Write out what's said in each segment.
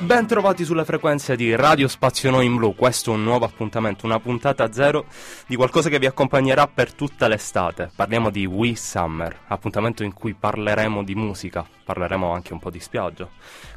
Ben trovati sulle frequenze di Radio Spazio Noi in Blu, questo è un nuovo appuntamento, una puntata zero di qualcosa che vi accompagnerà per tutta l'estate. Parliamo di We Summer, appuntamento in cui parleremo di musica, parleremo anche un po' di spiaggia.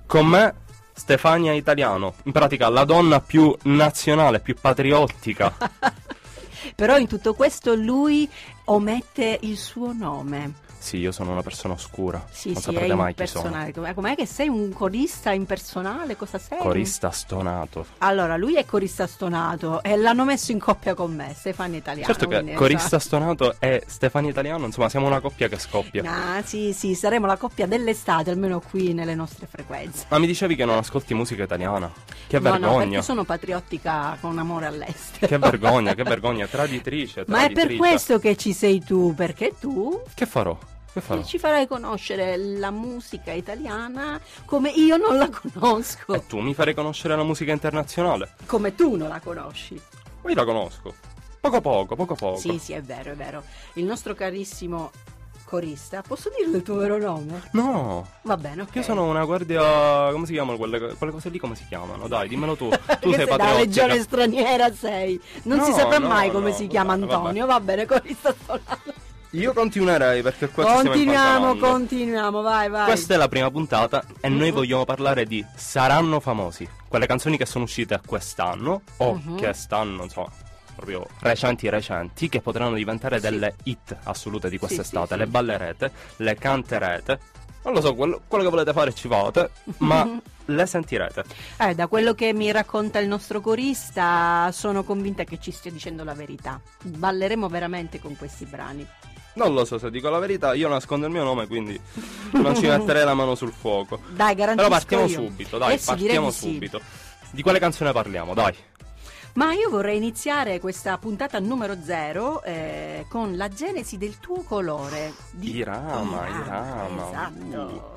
Con me Stefania Italiano, in pratica la donna più nazionale, più patriottica. Però in tutto questo lui omette il suo nome. Sì, io sono una persona oscura. Sì, non sì, saprete mai chi sono. impersonale. Com'è, che sei un corista impersonale? Cosa sei? Corista stonato. Allora, lui è corista stonato e l'hanno messo in coppia con me, Stefano Italiano. Certo che quindi, corista stonato e Stefania Italiano, insomma, siamo una coppia che scoppia. Ah, sì, sì, saremo la coppia dell'estate, almeno qui nelle nostre frequenze. Ma mi dicevi che non ascolti musica italiana? Che No, vergogna. perché sono patriottica con amore all'estero. Che vergogna, che vergogna, traditrice, Ma è per traditrice. questo che ci sei tu, perché tu Che farò? Che farò? ci farai conoscere la musica italiana come io non la conosco, E tu mi farei conoscere la musica internazionale? come tu non la conosci. Ma io la conosco. Poco poco, poco poco. Sì, sì, è vero, è vero. Il nostro carissimo corista, posso dirlo il tuo vero nome? No, Va bene, ok. io sono una guardia. come si chiamano quelle, quelle cose lì? Come si chiamano? Dai, dimmelo tu. Tu sei da patriottica. regione straniera sei. Non si No, saprà no, mai come no, si chiama vabbè, Antonio. Va bene, corista stonato. Io continuerei perché qua Continuiamo, continuiamo, vai, vai. Questa è la prima puntata e noi Mhm. vogliamo parlare di Saranno famosi, quelle canzoni che sono uscite quest'anno o Mhm. che stanno, insomma, proprio recenti recenti, che potranno diventare Sì. delle hit assolute di quest'estate. sì, sì. Le ballerete, le canterete. Non lo so, quello, quello che volete fare ci fate, ma le sentirete. Eh, da quello che mi racconta il nostro corista, sono convinta che ci stia dicendo la verità. Balleremo veramente con questi brani. Non lo so se dico la verità, io nascondo il mio nome, quindi non ci metterei la mano sul fuoco. Dai, garantisco Però partiamo io. subito, dai, Eh sì, partiamo di sì. subito. Di quale canzone parliamo? Dai. Ma io vorrei iniziare questa puntata numero zero con la genesi del tuo colore. Di Irama, Irama. Esatto.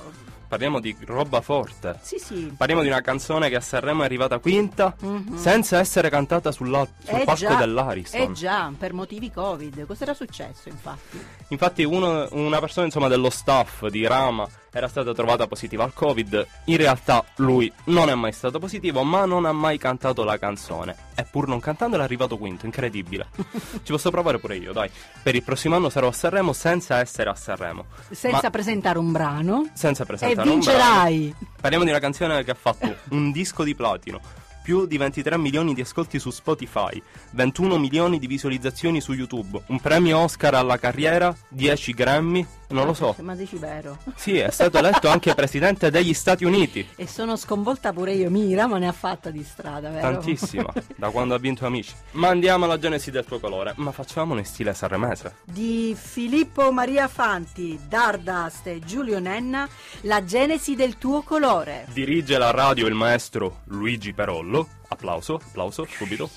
Parliamo di roba forte. Sì, sì. Parliamo di una canzone che a Sanremo è arrivata quinta Mhm. senza essere cantata sulla- sul Eh palco dell'Ariston. Eh già, per motivi Covid. Cosa era successo, infatti? Infatti uno- una persona insomma, dello staff di Rama era stata trovata positiva al Covid. In realtà lui non è mai stato positivo, ma non ha mai cantato la canzone. E pur non cantando è arrivato quinto, incredibile. Ci posso provare pure io, dai. Per il prossimo anno sarò a Sanremo senza essere a Sanremo. Senza Ma- presentare un brano. senza E presentare un brano. vincerai. Parliamo di una canzone che ha fatto un disco di platino, più di 23 milioni di ascolti su Spotify, 21 milioni di visualizzazioni su YouTube, un premio Oscar alla carriera, 10 Grammy, non lo so. Ma dici vero. Sì, è stato eletto anche presidente degli Stati Uniti. E sono sconvolta pure io, Mira, ma ne ha fatta di strada, vero? Tantissima, da quando ha vinto Amici. Ma andiamo alla genesi del tuo colore, ma facciamolo in stile sanremese. Di Filippo Maria Fanti, Dardast e Giulio Nenna, la genesi del tuo colore. Dirige la radio il maestro Luigi Perollo. Applauso, applauso, subito.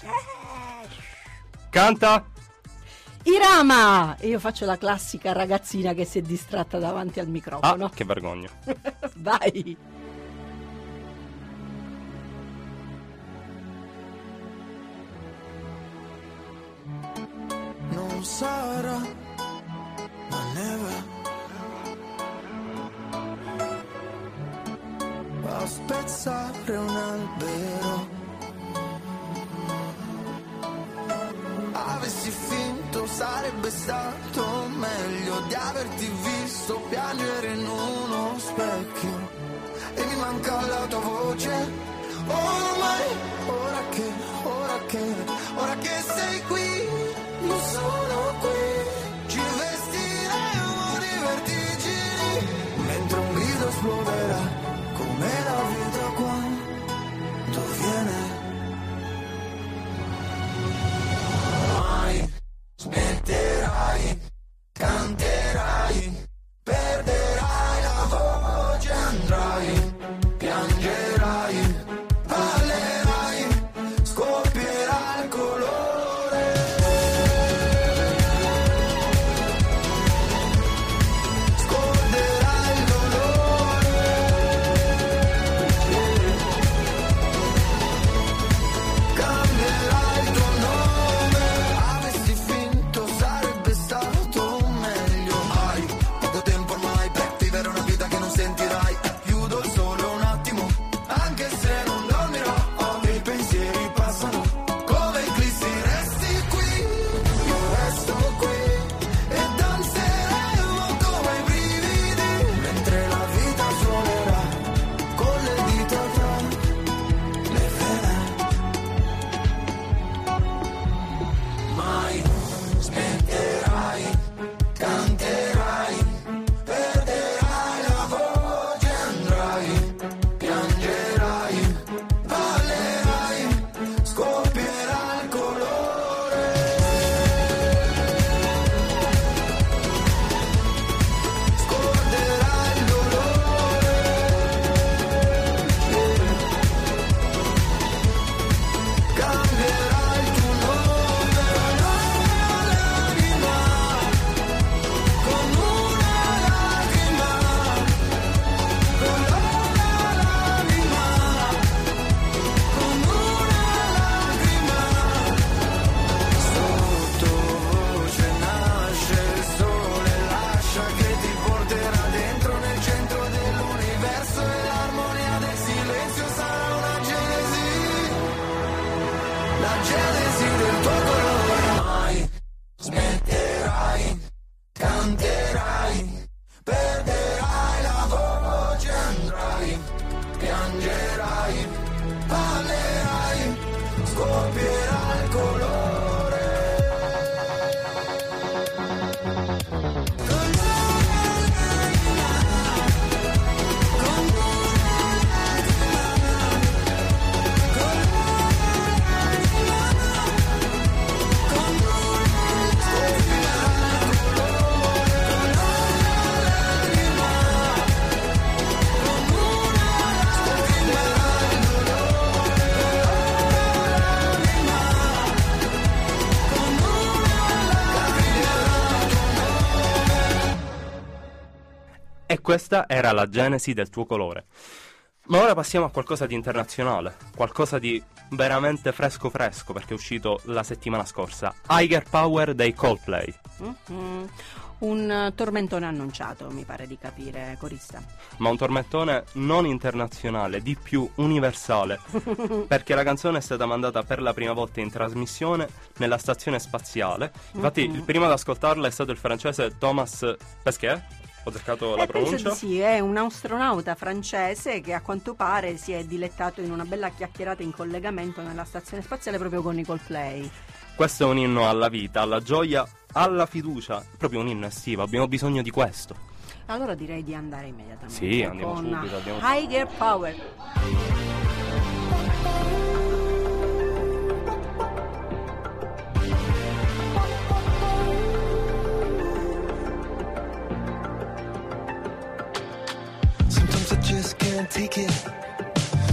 Canta! Irama! E io faccio la classica ragazzina che si è distratta davanti al Ah, microfono. che vergogna. Vai! non sarà la neve a spezzare un albero avessi finto sarebbe stato meglio di averti visto piangere in uno specchio. E mi manca la tua voce. Ormai ora che ora che ora che sei qui io sono qui. Ci vestiremo di vertigini. Mentre un grido esploderà come la vita quando viene questa era la genesi del tuo colore. Ma ora passiamo a qualcosa di internazionale, qualcosa di veramente fresco fresco perché è uscito la settimana scorsa. Higher Power dei Coldplay. Mhm. Un eh, tormentone annunciato, mi pare di capire, corista. ma un tormentone non internazionale, di più universale, perché la canzone è stata mandata per la prima volta in trasmissione nella stazione spaziale. Infatti, il primo ad ascoltarla è stato il francese Thomas Pesquet. Ho cercato la Eh, pronuncia. sì, è un astronauta francese che a quanto pare si è dilettato in una bella chiacchierata in collegamento nella stazione spaziale proprio con i Coldplay. Questo è un inno alla vita, alla gioia, alla fiducia. Proprio un inno estivo. Abbiamo bisogno di questo. Allora direi di andare immediatamente Sì, andiamo con subito, andiamo Higher Power. Take it.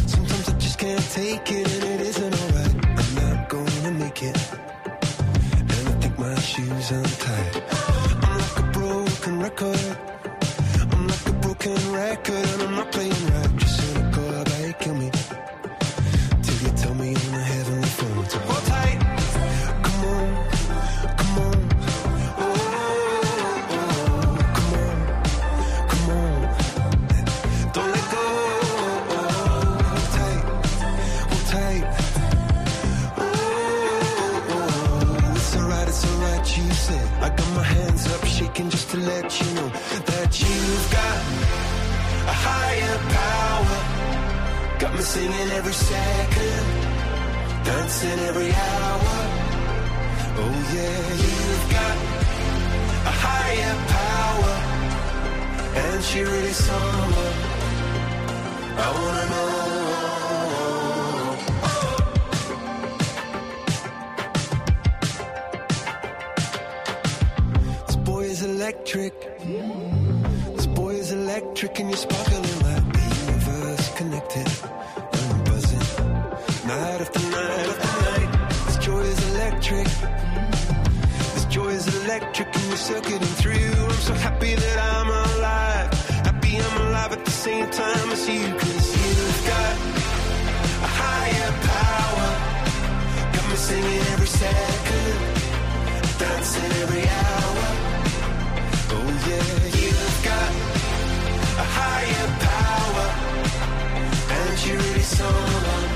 Sometimes I just can't take it, and it isn't alright. I'm not gonna make it. And I think my shoes untied. I'm like a broken record. I'm like a broken record, and I'm not playing right. Just cynical, how they kill me. To let you know that you've got a higher power. Got me singing every second, dancing every hour. Oh yeah, you've got a higher power. And she really someone I wanna know. Electric. This boy is electric, and you're sparkling like the universe connected. I'm buzzing, night after night after night. This joy is electric. This joy is electric, and you're circuiting through. I'm so happy that I'm alive. Happy I'm alive at the same time as you, cause you've got a higher power. Got me singing every second, dancing every hour. Yeah, you've got a higher power, and you're really someone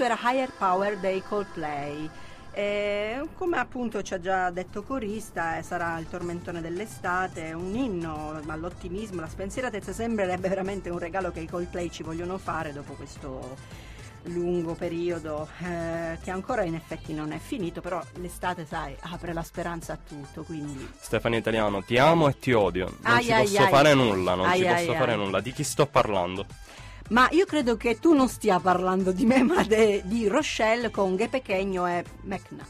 Questo era Higher Power dei Coldplay. E come appunto ci ha già detto Corista, eh, sarà il tormentone dell'estate, un inno all'ottimismo, alla spensieratezza. Sembrerebbe veramente un regalo che i Coldplay ci vogliono fare dopo questo lungo periodo eh, che ancora in effetti non è finito, però l'estate, sai, apre la speranza a tutto, quindi Stefano Italiano, ti amo e ti odio. Non Ai, ci ai, posso ai. fare nulla, non ci posso fare nulla. Di chi sto parlando? Ma io credo che tu non stia parlando di me, ma de- di Rochelle con Ghe Pechegno e Mecna.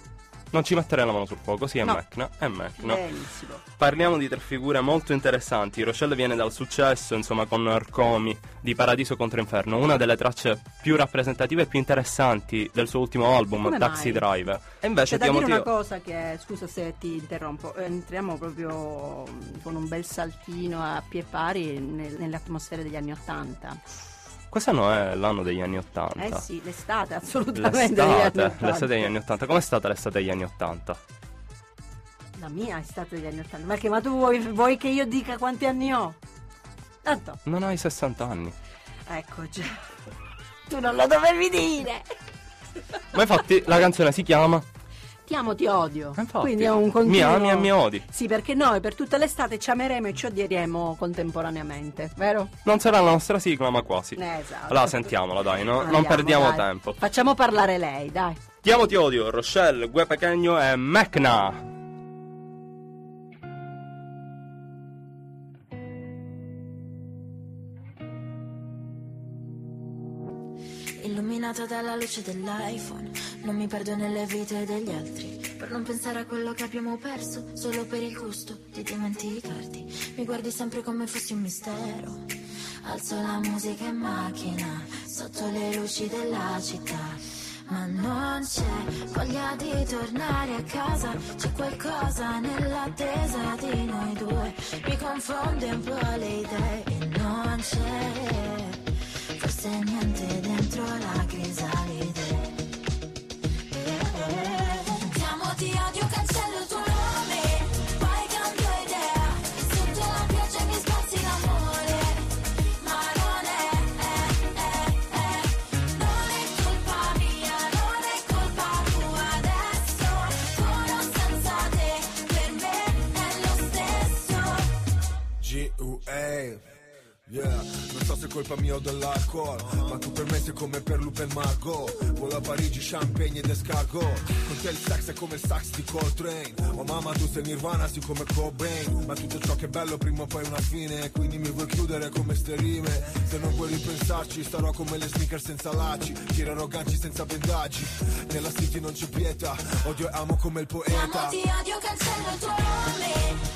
Non ci metterei la mano sul fuoco, sì, è No. Mecna, è Mecna. Benissimo. Parliamo di tre figure molto interessanti. Rochelle viene dal successo, insomma, con Arcomi di Paradiso contro Inferno, una delle tracce più rappresentative e più interessanti del suo ultimo album, Come Taxi mai? Driver. E invece C'è da dire una motivo- cosa che, scusa se ti interrompo, eh, entriamo proprio mm, con un bel saltino a pie pari nel- nelle atmosfere degli anni Ottanta. Quest'anno è l'anno degli anni Ottanta. Eh sì, l'estate assolutamente L'estate, 80. l'estate degli anni Ottanta. Com'è stata l'estate degli anni Ottanta? La mia è stata degli anni Ottanta. Ma che ma tu vuoi, vuoi che io dica quanti anni ho? Tanto, Non hai 60 anni. ecco già. Tu non lo dovevi dire. Ma infatti la canzone si chiama Ti amo, ti odio. Infatti. Quindi è un continuo... Mi ami e mi odi. Sì, perché noi per tutta l'estate ci ameremo e ci odieremo contemporaneamente, vero? Non sarà la nostra sigla, ma quasi. Eh, esatto. Allora sentiamola, dai, no? non Andiamo, perdiamo dai. tempo. Facciamo parlare lei, dai. Ti amo, ti odio, Rochelle, Gue Pechegno e Mecna. Illuminato dalla luce dell'iPhone, non mi perdo nelle vite degli altri. Per non pensare a quello che abbiamo perso, solo per il gusto di dimenticarti. Mi guardi sempre come fossi un mistero. Alzo la musica in macchina, sotto le luci della città. Ma non c'è voglia di tornare a casa, c'è qualcosa nell'attesa di noi due. Mi confonde un po' le idee e non c'è forse niente dentro la crisalide. So se è colpa mia o dell'alcol Ma tu per me sei come per Lupe e Margot. Volo a Parigi, champagne ed escargot. Con te il sex è come il sax di Coltrane. Oh mamma tu sei Nirvana, sì come Cobain. Ma tutto ciò che è bello prima o poi una fine Quindi mi vuoi chiudere come ste rime. Se non vuoi ripensarci starò come le sneaker senza lacci. Tirerò ganci senza bendaggi Nella city non c'è pietà. Odio e amo come il Ti amo, poeta ti odio, cancello il tuo nome,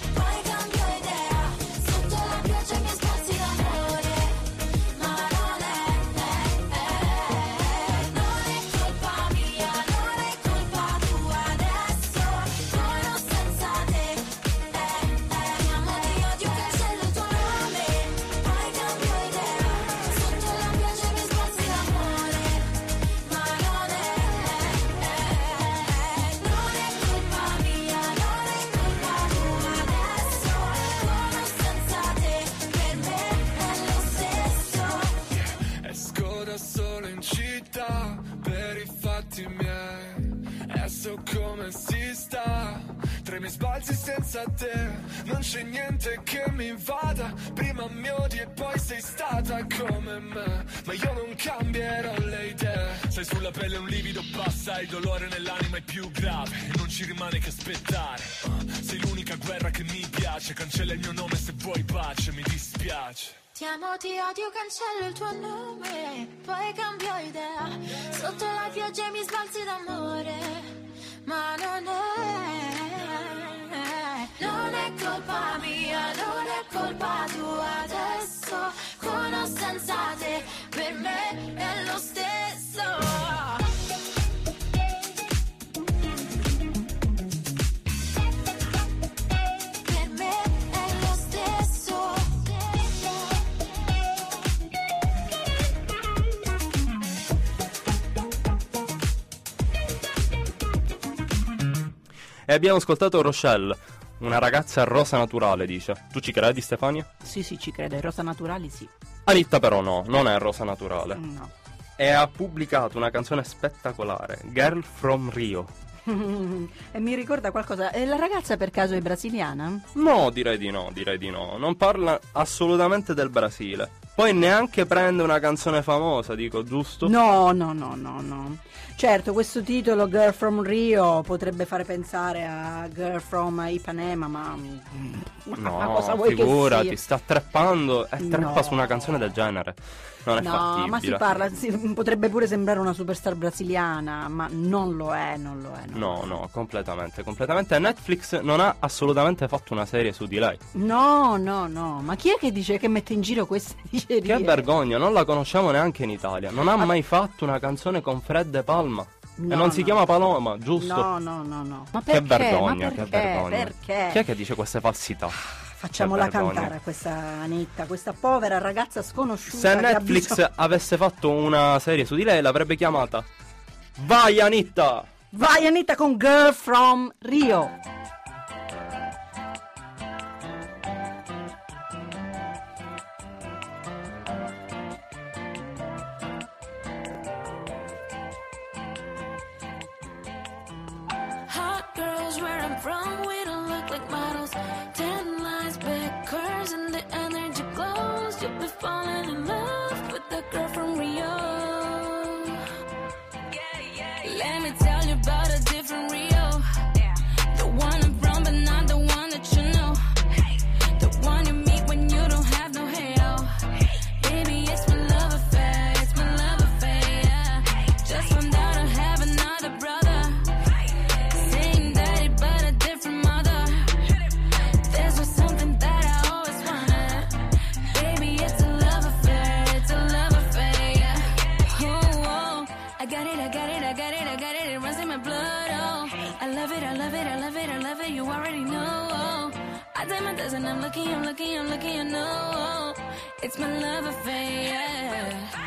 Non c'è niente che mi invada. Prima mi odi e poi sei stata come me. Ma io non cambierò le idee. Sei sulla pelle un livido passa Il dolore nell'anima è più grave. E non ci rimane che aspettare. Uh, Sei l'unica guerra che mi piace. Cancella il mio nome se vuoi pace Mi dispiace. Ti amo, ti odio, cancello il tuo nome, poi cambio idea. Sotto la pioggia mi sbalzi d'amore, ma non è. Non è colpa mia, non è colpa tua adesso. Con o senza te, per me è lo stesso. E abbiamo ascoltato Rochelle, una ragazza rosa naturale, dice. Tu ci credi, Stefania? Sì, sì, ci crede. Rosa Naturali sì. Anitta però no, non è rosa naturale. No. E ha pubblicato una canzone spettacolare, Girl from Rio. E mi ricorda qualcosa. E la ragazza per caso è brasiliana? No, direi di no, direi di no. Non parla assolutamente del Brasile. Poi neanche prende una canzone famosa, dico, giusto? No, no, no, no, no. Certo, questo titolo Girl from Rio potrebbe fare pensare a Girl from Ipanema, ma ma cosa No, vuoi figurati, sta treppando e treppa No. su una canzone del genere. Non è No, fattibile. ma si parla, si- potrebbe pure sembrare una superstar brasiliana, ma non lo è, non lo è. No, no, completamente, completamente. Netflix non ha assolutamente fatto una serie su di lei. No, no, no, ma chi è che dice che mette in giro queste dicerie? Che vergogna, non la conosciamo neanche in Italia. Non ha mai fatto una canzone con Fred De Palma. e No, non si no. chiama Paloma, giusto? No, no, no, no. Ma Che perché? vergogna, Ma che perché? vergogna. Perché? Chi è che dice queste falsità? Facciamola vergogna. cantare a questa Anitta, questa povera ragazza sconosciuta. Se Netflix bisogno- avesse fatto una serie su di lei, l'avrebbe chiamata Vai Anitta! Vai Anitta con Girl from Rio. Hot girls where I'm from, It's my love affair.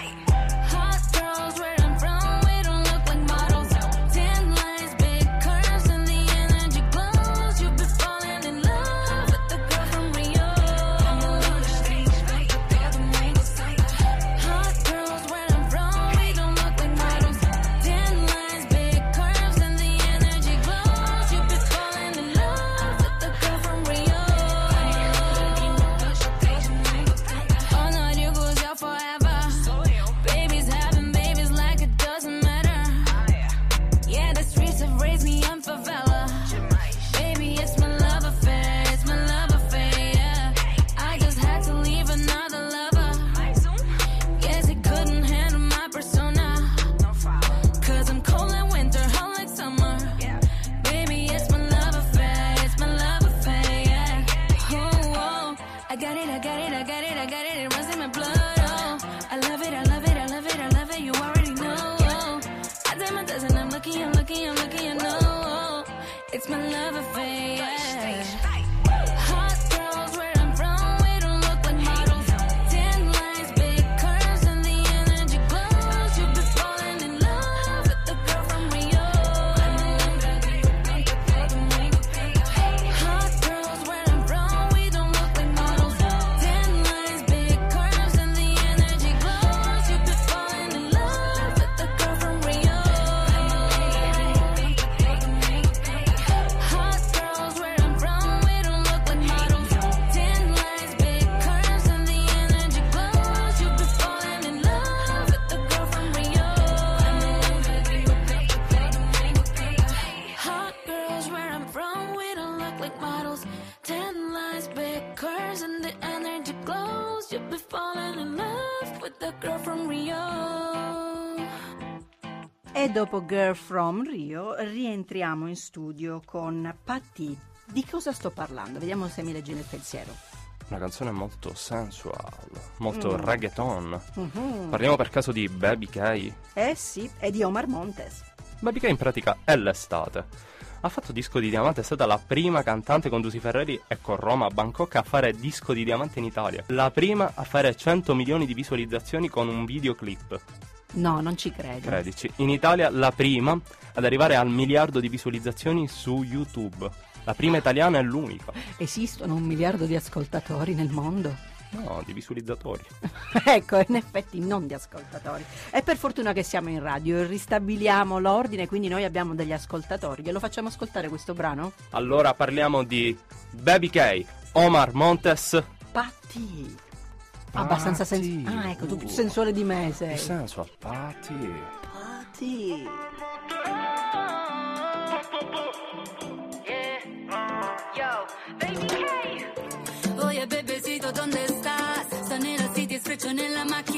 E dopo Girl from Rio rientriamo in studio con Patti. Di cosa sto parlando? Vediamo se mi leggi nel pensiero. Una canzone molto sensual, molto Mm. reggaeton. Mhm. Parliamo per caso di Baby K. Eh sì, è di Omar Montes. Baby K in pratica è l'estate. Ha fatto disco di diamante, è stata la prima cantante con Dusi Ferreri e con Roma a Bangkok a fare disco di diamante in Italia. La prima a fare 100 milioni di visualizzazioni con un videoclip. No, non ci credo. Credici. In Italia la prima ad arrivare al miliardo di visualizzazioni su YouTube. La prima italiana e l'unica. Esistono un miliardo di ascoltatori nel mondo? No, di visualizzatori. ecco, in effetti non di ascoltatori. E per fortuna che siamo in radio e ristabiliamo l'ordine, quindi noi abbiamo degli ascoltatori. Glielo facciamo ascoltare questo brano? Allora parliamo di Baby K, Omar Montes. Patti. Abbastanza sensuale. Ah, ecco, tu più sensuale di me sei. Che senso ha Patti? Patti. Oye, bebecito, ¿dónde estás? Sto nella city e sfreccio nella macchina.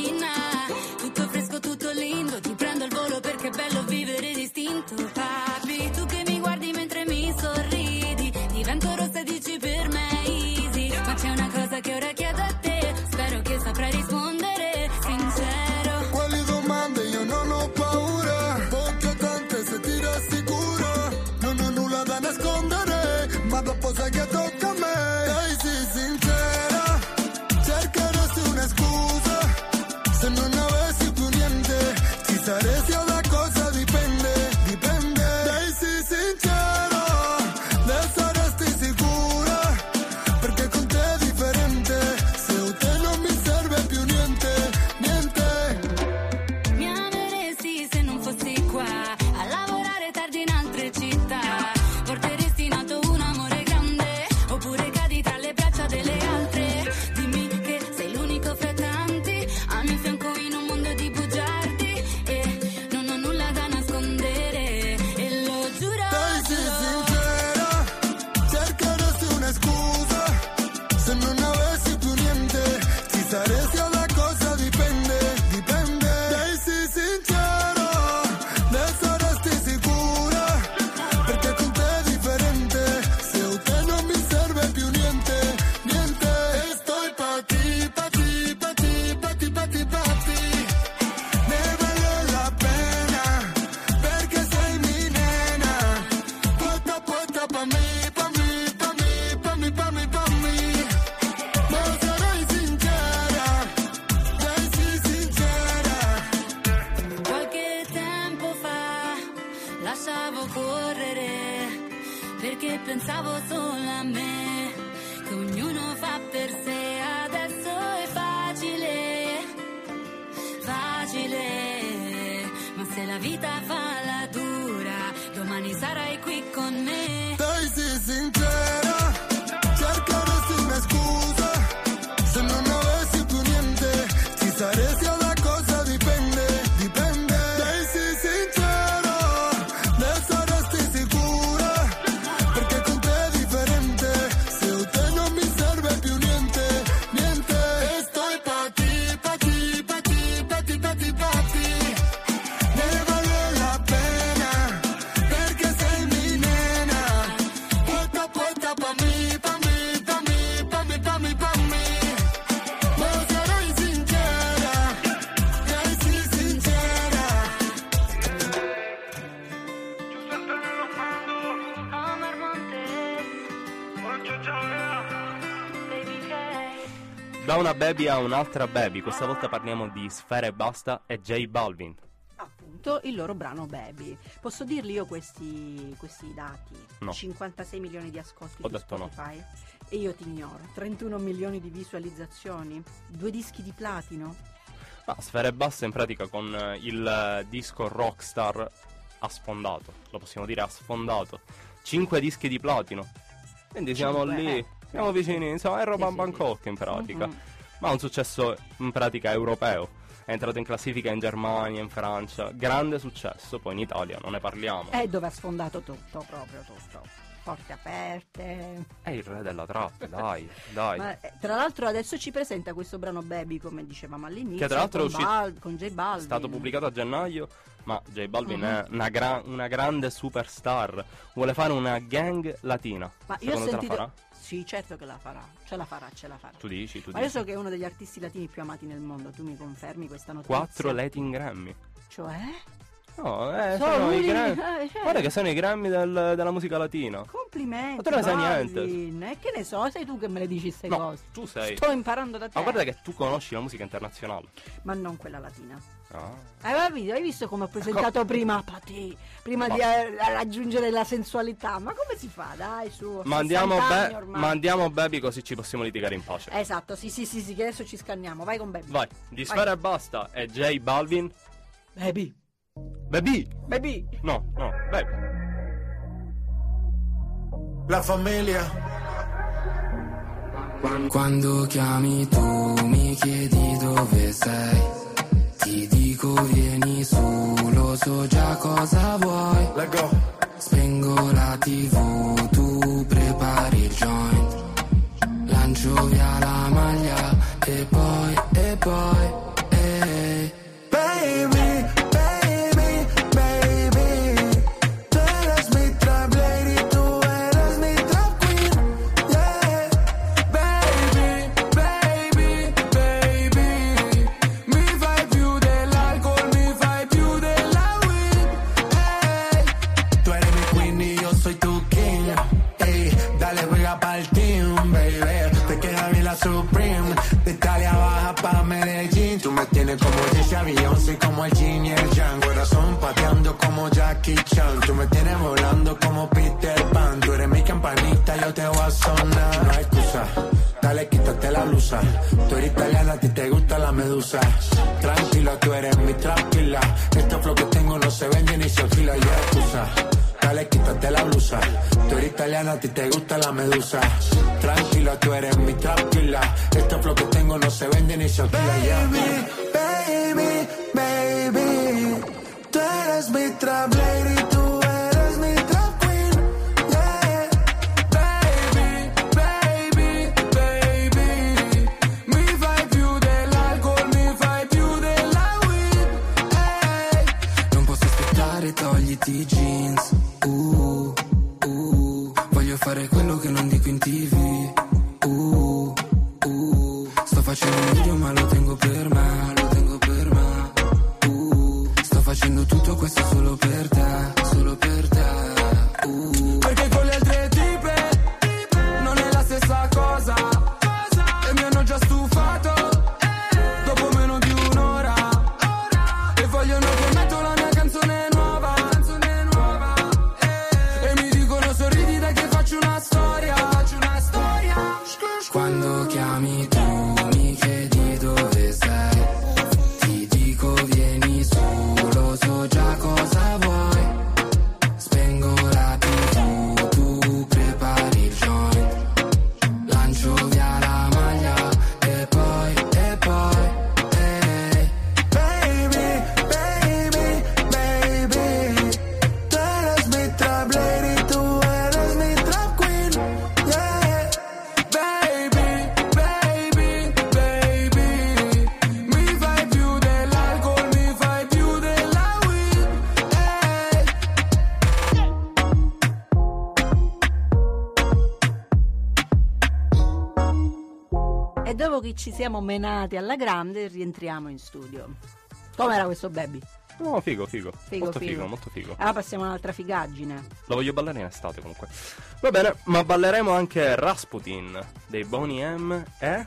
Perché pensavo solo a me, che ognuno fa per sé, adesso è facile, facile, ma se la vita fa a un'altra baby, questa volta parliamo di Sfera e Basta e J Balvin. Appunto, il loro brano Baby. Posso dirli io questi, questi dati? No. 56 milioni di ascolti Ho su detto no. Spotify. E io ti ignoro. 31 milioni di visualizzazioni. Due dischi di platino. Ma Sfera e Basta in pratica con eh, il eh, disco Rockstar ha sfondato, lo possiamo dire ha sfondato. 5 dischi di platino. Quindi siamo Cinque, lì, eh. siamo vicini, insomma è roba Sì, sì, Bangkok in pratica. Mhm. Ma un successo in pratica europeo. È entrato in classifica in Germania, in Francia. Grande successo, poi in Italia non ne parliamo. È dove ha sfondato tutto, proprio tutto. Porte aperte. È il re della trap, dai, dai. Ma, eh, tra l'altro adesso ci presenta questo brano Baby, come dicevamo all'inizio. Che tra l'altro è con, uscito- Bal- con J È Balvin. stato pubblicato a gennaio, Ma J Balvin è una, gra- una grande superstar. Vuole fare una gang latina. Ma io ho Secondo te la sentito. farà? Sì, certo che la farà. Ce la farà, ce la farà. Tu dici, tu Ma io dici. so che è uno degli artisti latini più amati nel mondo. Tu mi confermi questa notizia? Quattro Latin Grammy. Cioè? No, eh, Sono sono i Grammy. eh, cioè- Guarda che sono i Grammy del- della musica latina. Complimenti. Ma tu non ne sai niente. E che ne so, sei tu che me le dici queste No, cose. tu sei. Sto imparando da te. Ma guarda che tu conosci la musica internazionale. Ma non quella latina. Ah. Hai capito? Hai visto come ho presentato prima Pati? Prima Ma- di eh, raggiungere la sensualità. Ma come si fa? Dai, su. 60 anni Be- ormai. mandiamo Baby così ci possiamo litigare in pace. Esatto, sì, sì, sì, sì, che adesso ci scanniamo. Vai con Baby. Vai, di Sfera e basta. E J Balvin. Baby. Baby! Baby. No, no, Baby. La famiglia Quando chiami tu mi chiedi dove sei Ti dico vieni su, lo so già cosa vuoi Let go Spengo la tv, tu prepari il joint Lancio via la maglia e poi, e poi, Jackie Tú me tienes volando como Peter Pan. Tú eres mi campanita, yo te voy a sonar. No hay excusa. Dale, quítate la blusa. Tú eres italiana, a ti te gusta la medusa. Tranquila, tú eres mi tranquila. Este flow que tengo no se vende ni se alquila Y excusa. Dale, quítate la blusa. Tú eres italiana, a ti te gusta la medusa. Tranquila, tú eres mi tranquila. Este flow que tengo no se vende ni se alquila Let's be trap dopo che ci siamo menati alla grande, rientriamo in studio. Com'era questo baby? No, figo, figo. Figo, molto figo. figo. molto figo. Ah, passiamo a un'altra figaggine. Lo voglio ballare in estate comunque. Va bene, ma balleremo anche Rasputin dei Boney M e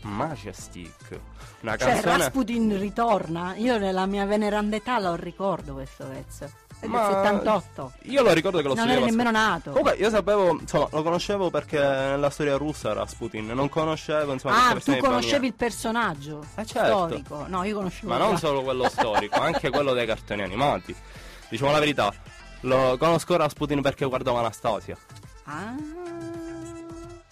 Majestic. Una Cioè, canzone. Rasputin ritorna. Io nella mia veneranda età lo ricordo questo pezzo. Ma 78. Io lo ricordo che lo Non studiavo eri a nemmeno nato. Comunque io sapevo, insomma, lo conoscevo perché nella storia russa Rasputin, non conoscevo, insomma, Ah, tu conoscevi il personaggio Eh, certo. storico. No, io conoscevo. Ma non la- solo quello storico, anche quello dei cartoni animati. Diciamo la verità, lo conosco Rasputin perché guardavo Anastasia. Ah,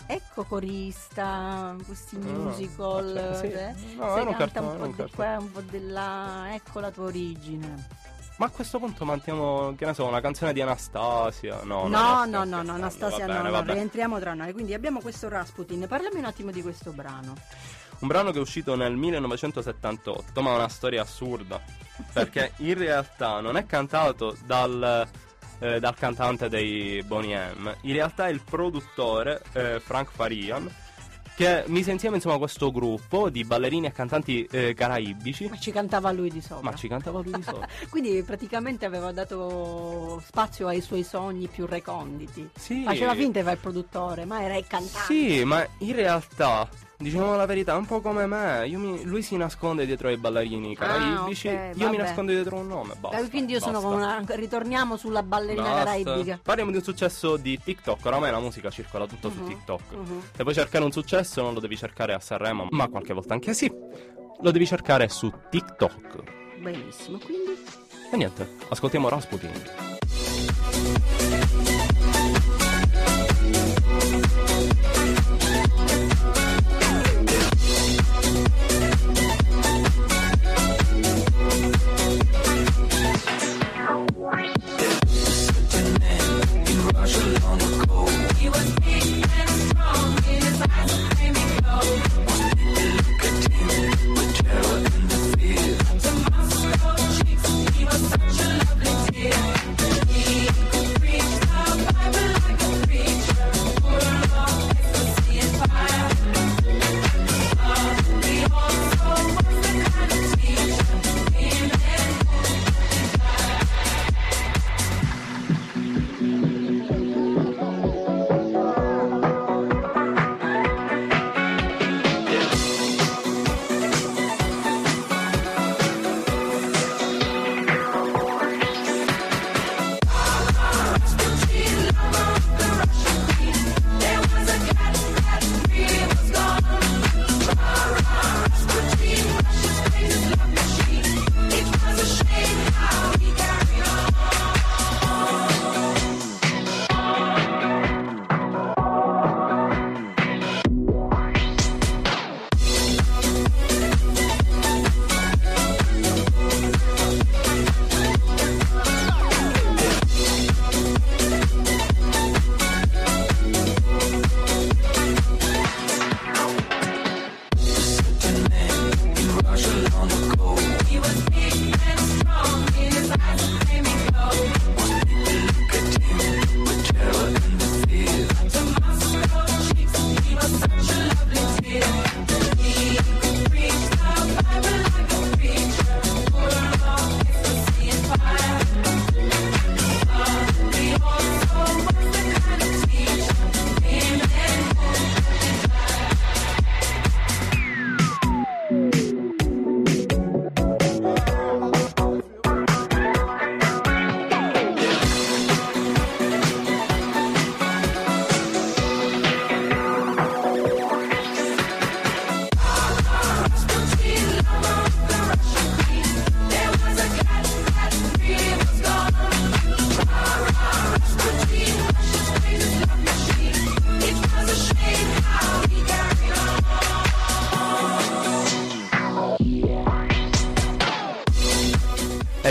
ecco corista, questi Ah, musical. cioè, sì. eh? No, era un cartone, un era po' un di qua, un po' di là. Ecco la tua origine. Ma a questo punto mantiamo, che ne so, una canzone di Anastasia. No, No, no, no, sto no, no, Anastasia bene, no, no, rientriamo tra noi. Quindi abbiamo questo Rasputin. Parlami un attimo di questo brano. Un brano che è uscito nel 1978, ma ha una storia assurda. Perché in realtà non è cantato dal, eh, dal cantante dei Boney M. In realtà è il produttore, eh, Frank Farian, che mise insieme insomma questo gruppo di ballerini e cantanti eh, caraibici. Ma ci cantava lui di sopra. Ma ci cantava lui di sopra. Quindi praticamente aveva dato spazio ai suoi sogni più reconditi. Sì. Faceva finta di fare il produttore, ma era il cantante. Sì, ma in realtà, diciamo la verità, un po' come me. Mi- lui si nasconde dietro ai ballerini caraibici, Ah, ok, io mi nascondo dietro un nome. Basta. Eh, Quindi io sono basta. come una. Ritorniamo sulla ballerina Basta. caraibica. Parliamo di un successo di TikTok. Oramai la musica circola tutto su Mhm, TikTok. mhm. Se vuoi cercare un successo, non lo devi cercare a Sanremo, ma qualche volta anche sì. Lo devi cercare su TikTok. Benissimo, quindi. E niente, ascoltiamo Rasputin.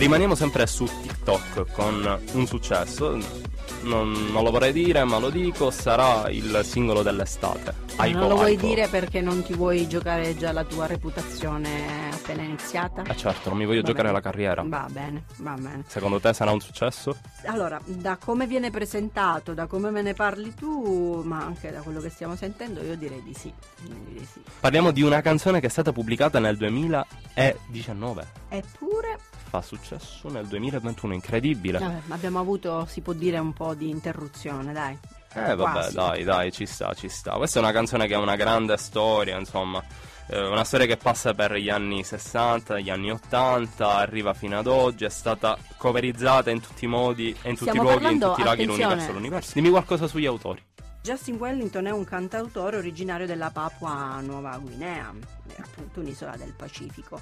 Rimaniamo sempre su TikTok con un successo. Non, non lo vorrei dire, ma lo dico, sarà il singolo dell'estate. Aiko non lo vuoi Aiko. dire perché non ti vuoi giocare già la tua reputazione appena iniziata? Eh certo, non mi voglio Va giocare bene. la carriera. Va bene, va bene. Secondo te sarà un successo? Allora, da come viene presentato, da come me ne parli tu, ma anche da quello che stiamo sentendo, io direi di sì. Io direi di sì. Parliamo di una canzone che è stata pubblicata nel 2019. Eppure, Fa successo nel 2021, incredibile. vabbè, abbiamo avuto, si può dire, un po' di interruzione, dai. Eh vabbè, Quasi. dai, dai, ci sta, ci sta. Questa è una canzone che ha una grande storia, insomma. Eh, una storia che passa per gli anni 60, gli anni 80, arriva fino ad oggi, è stata coverizzata in tutti i modi e in tutti Stiamo i luoghi, in tutti i laghi, attenzione. l'universo, l'universo. Dimmi qualcosa sugli autori. Justin Wellington è un cantautore originario della Papua Nuova Guinea, appunto un'isola del Pacifico.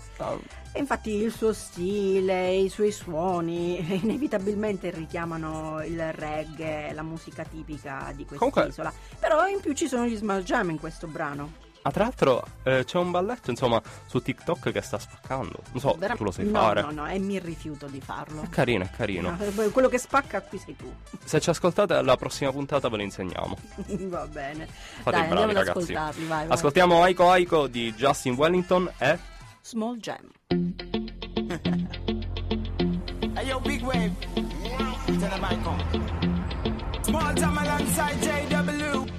E infatti il suo stile, i suoi suoni inevitabilmente richiamano il reggae, la musica tipica di questa Comunque-. Però in più ci sono gli Small Jam in questo brano. Ah, tra l'altro eh, c'è un balletto, insomma, su TikTok che sta spaccando. Non so, Vera- tu lo sai no, fare. No, no, e mi rifiuto di farlo. È carino, è carino. No, eh, quello che spacca qui sei tu. Se ci ascoltate alla prossima puntata ve lo insegniamo. Va bene. Fate Dai, i bravi andiamo ad ragazzi. ascoltarli, vai, vai. Ascoltiamo Aiko Aiko di Justin Wellington e Small Jam. Hey yo, big wave. Tell the mic on. Small time alongside JW.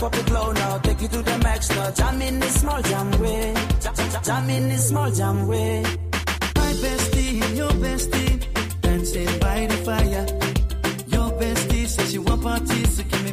Now. Take it to the max now. Jam in this small jam way. Jam, in this small jam way. My bestie your bestie dancing by the fire. Your bestie says she want parties, so can we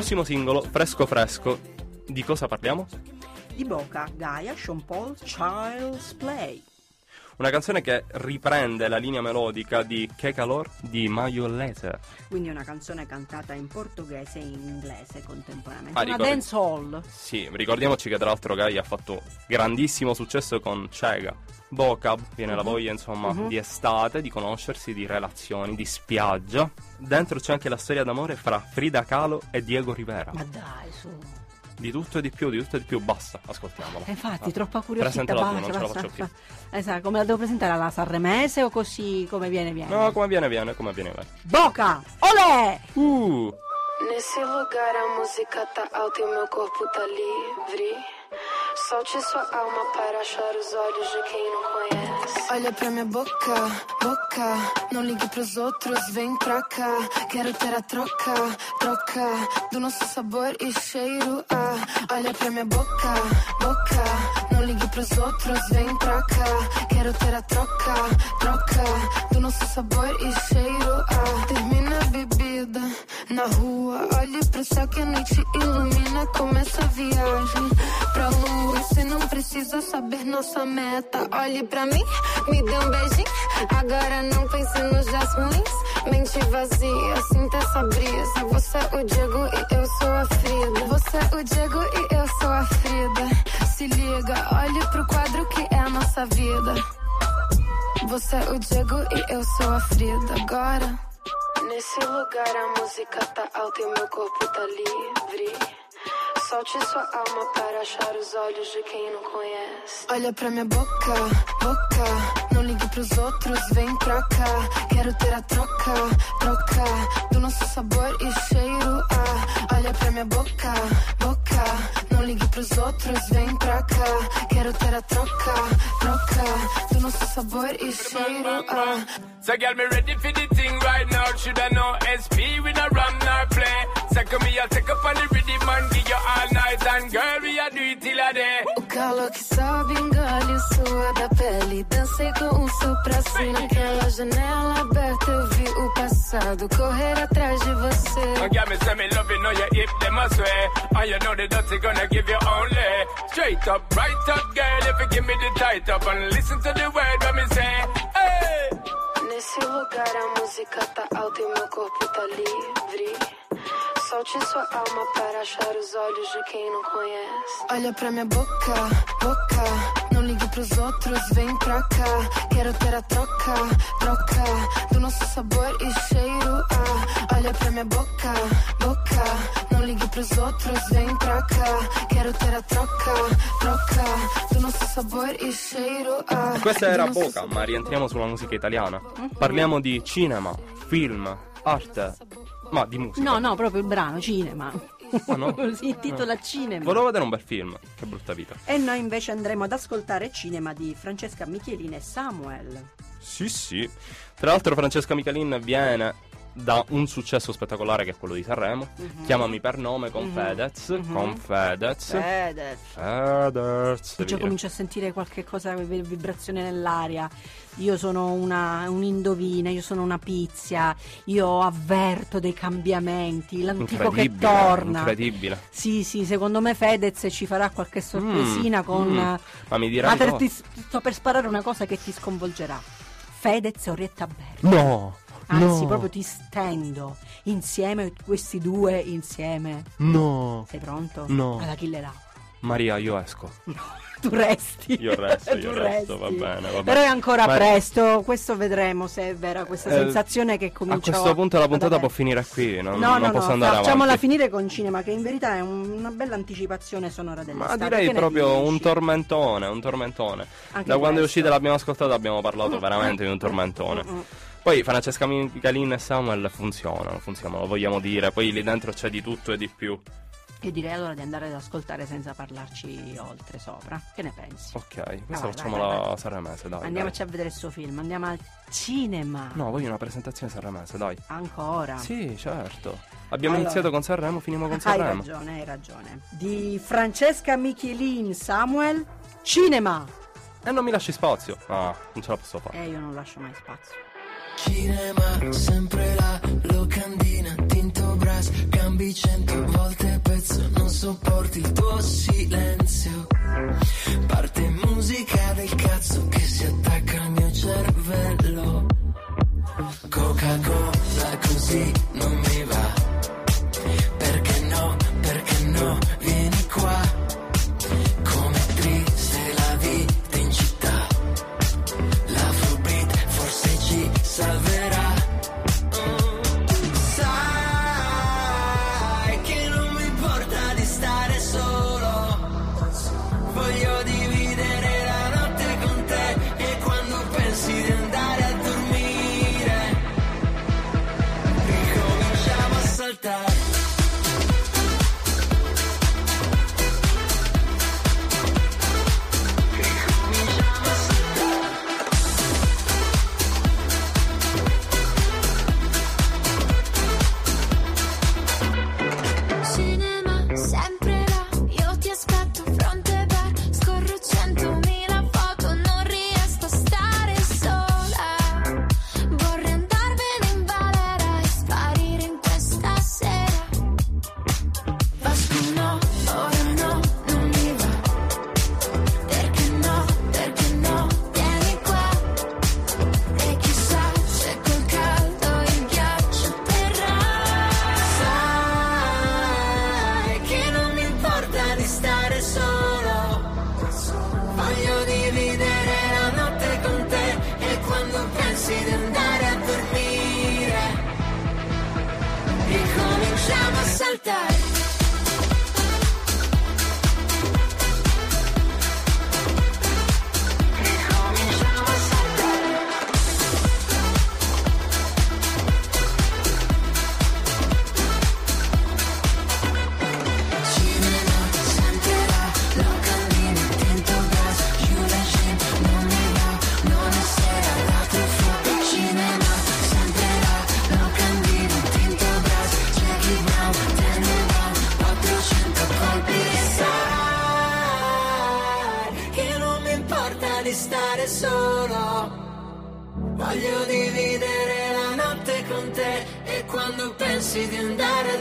prossimo singolo, fresco fresco. Di cosa parliamo? Di Boca, Gaia, Sean Paul, Child's Play. Una canzone che riprende la linea melodica di Che Calor di Maio Laser. Quindi una canzone cantata in portoghese e in inglese contemporaneamente. Ah, una ricordi- dance hall. Sì, ricordiamoci che tra l'altro Gai ha fatto grandissimo successo con Cega. Bocab, viene la voglia insomma di estate, di conoscersi, di relazioni, di spiaggia. Dentro c'è anche la storia d'amore fra Frida Kahlo e Diego Rivera. Ma dai, su. Di tutto e di più, di tutto e di più, basta, ascoltiamola. Eh, Infatti, Ah. troppa curiosità. Basta, non ce la basta, faccio più. Esatto, come la devo presentare alla Sanremese o così come viene viene? No, come viene, viene, come viene, viene. Boca! Olè! Uh! Nesse lugar a música tá alta e o meu corpo tá livre. Solte sua alma para achar os olhos de quem não conhece. Olha pra minha boca, boca. Não ligue pros outros, vem pra cá. Quero ter a troca, troca. Do nosso sabor e cheiro. Ah, olha pra minha boca, boca. Não ligue pros outros, vem pra cá. Quero ter a troca, troca. Do nosso sabor e cheiro. Ah, termina a bebida na rua. Olhe pro céu que a noite ilumina. Começa a viagem pra lua. Você não precisa saber nossa meta. Olhe pra mim, me dê um beijinho. Agora não pense nos jasmins. Mente vazia, sinta essa brisa. Você é o Diego e eu sou a Frida. Você é o Diego e eu sou a Frida. Se liga, olhe pro quadro que é a nossa vida. Você é o Diego e eu sou a Frida. Agora. Nesse lugar a música tá alta e meu corpo tá livre. Solte sua alma para achar os olhos de quem não conhece. Olha pra minha boca, boca. Não ligue pros outros, vem pra cá. Quero ter a troca, troca. Do nosso sabor e cheiro. Ah, olha pra minha boca, boca. Não ligue pros outros, vem pra cá. Quero ter a troca, troca. Do nosso sabor e cheiro. Ah. So girl, me ready for the thing right now. Should I know SP? We not run nor play. Second me, I'll take up on the rhythm and give you all night. And girl, we a do it till a day. O calor que sobe, engole o suor da pele. Dancei com o sol pra cima. Naquela janela aberta eu vi o passado correr atrás de você. Oh, girl, me say me love you, know you hip them a sway. And you know the dirty gonna give you only. Straight up, right up, girl, if you give me the tight up. And listen to the word me say. Nesse lugar a música tá alta e meu corpo tá livre. Solte sua alma para achar os olhos de quem não conhece. Olha pra minha boca, boca. Pros outros, vem pra cá. Quero ter a troca, troca. Do nosso sabor e cheiro. Ah, olha pra minha boca, boca. Não ligue pros outros, vem pra cá. Quero ter a troca, troca. Do nosso sabor e cheiro. Ah, Questa era Boca, ma rientriamo sulla musica italiana. Parliamo di cinema, film, arte, ma di musica. No, no, proprio il brano, cinema. Ah, no? si intitola Cinema. Volevo vedere un bel film, che brutta vita. E noi invece andremo ad ascoltare Cinema di Francesca Michelin e Samuel. Sì, sì. Tra l'altro Francesca Michalin viene da un successo spettacolare che è quello di Sanremo. Mhm. Chiamami per nome con Mhm. Fedez. Mhm. Con Fedez. Fedez. Fedez. Già comincio a sentire qualche cosa, vi- vibrazione nell'aria. Io sono una, un'indovina, io sono una pizia, io avverto dei cambiamenti, l'antico che torna. Incredibile. Sì, sì, secondo me Fedez ci farà qualche sorpresina Mm, con... mm. Ma mi dirai Ma ti, ti sto per sparare una cosa che ti sconvolgerà. Fedez e Orietta Berti. No! Anzi, no, proprio ti stendo insieme, questi due insieme. No! Sei pronto? No. Alla killerà. Maria, io esco. Tu resti. Io resto, io Tu resto, resti. va bene, va bene. Però è ancora Ma- presto, questo vedremo se è vera questa Eh, sensazione che comincia A questo punto la puntata può finire qui, non, No, non no, posso no, andare facciamola avanti. finire con cinema, che in verità è un- una bella anticipazione sonora dell'estate. Ma direi proprio un tormentone, un tormentone. Anche da quando è questo. uscita e l'abbiamo ascoltata abbiamo parlato veramente di un tormentone. Mm, mm. Poi Francesca Michalin e Samuel funzionano, funzionano, lo vogliamo dire. Poi lì dentro c'è di tutto e di più. E direi allora di andare ad ascoltare senza parlarci oltre sopra. Che ne pensi? Ok, questa vai, facciamo vai, la vai. Sanremese, dai. Andiamoci a vedere il suo film, andiamo al cinema. dai. No, voglio una presentazione Sanremese, dai. Ancora. Sì, certo. Abbiamo Allora. iniziato con Sanremo, finimo con Hai Sanremo. ragione, hai ragione. Di Francesca Michelin, Samuel, cinema. E non mi lasci spazio. Ah, non ce la posso fare. E io non lascio mai spazio. Cinema, sempre la locandina, tinto brass, cambi cento volte pezzo, non sopporti il tuo silenzio. Parte musica del cazzo che si attacca dancing.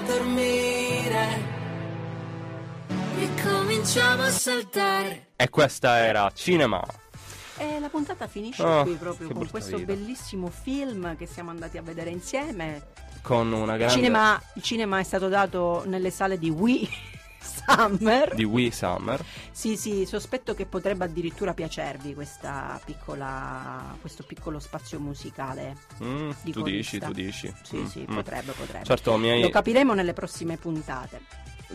Dormire, ricominciamo a saltare. E questa era Cinema. E la puntata finisce Oh, qui proprio con questo vita. bellissimo film che siamo andati a vedere insieme. Con una grande. cinema, il cinema è stato dato nelle sale di Wii Summer. Di Wii Summer. Sì, sì, sospetto che potrebbe addirittura piacervi questa piccola, questo piccolo spazio musicale. Mm, di tu dici, corista. tu dici. Sì, Mm, sì, mm. potrebbe, potrebbe. Certo, mi hai- Lo capiremo nelle prossime puntate.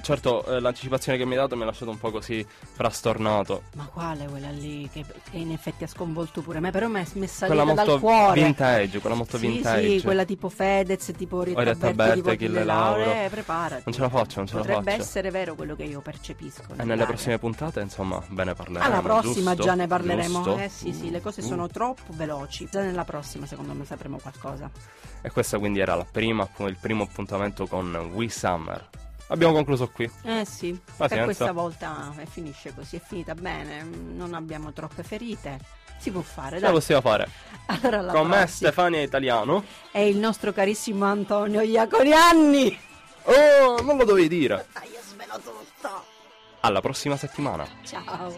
Certo, eh, l'anticipazione che mi hai dato mi ha lasciato un po' così frastornato. Ma quale quella lì che, che in effetti ha sconvolto pure me, però mi è salita Quella dal molto cuore. vintage, quella molto sì, vintage. Sì, quella tipo Fedez, tipo Rita Orietta Berti, tipo Lauro. Lauro. Eh, preparati. Non ce la faccio, non ce la Potrebbe faccio. essere vero quello che io percepisco. E nelle nell'aria. prossime puntate, insomma, ve ne parleremo. Alla prossima giusto? già ne parleremo. Giusto? Eh sì, sì, le cose Uh. sono troppo veloci. Già nella prossima, secondo me, sapremo qualcosa. E questa quindi era la prima, il primo appuntamento con We Summer. Abbiamo concluso qui. Eh sì, Pazienza. per questa volta eh, finisce così, è finita bene, non abbiamo troppe ferite. Si può fare, dai. la possiamo fare. Allora, alla Con me prossima. Stefania Italiano. E il nostro carissimo Antonio Iaconianni. Oh, non lo dovevi dire. Dai, io svelo tutto. Alla prossima settimana. Ciao.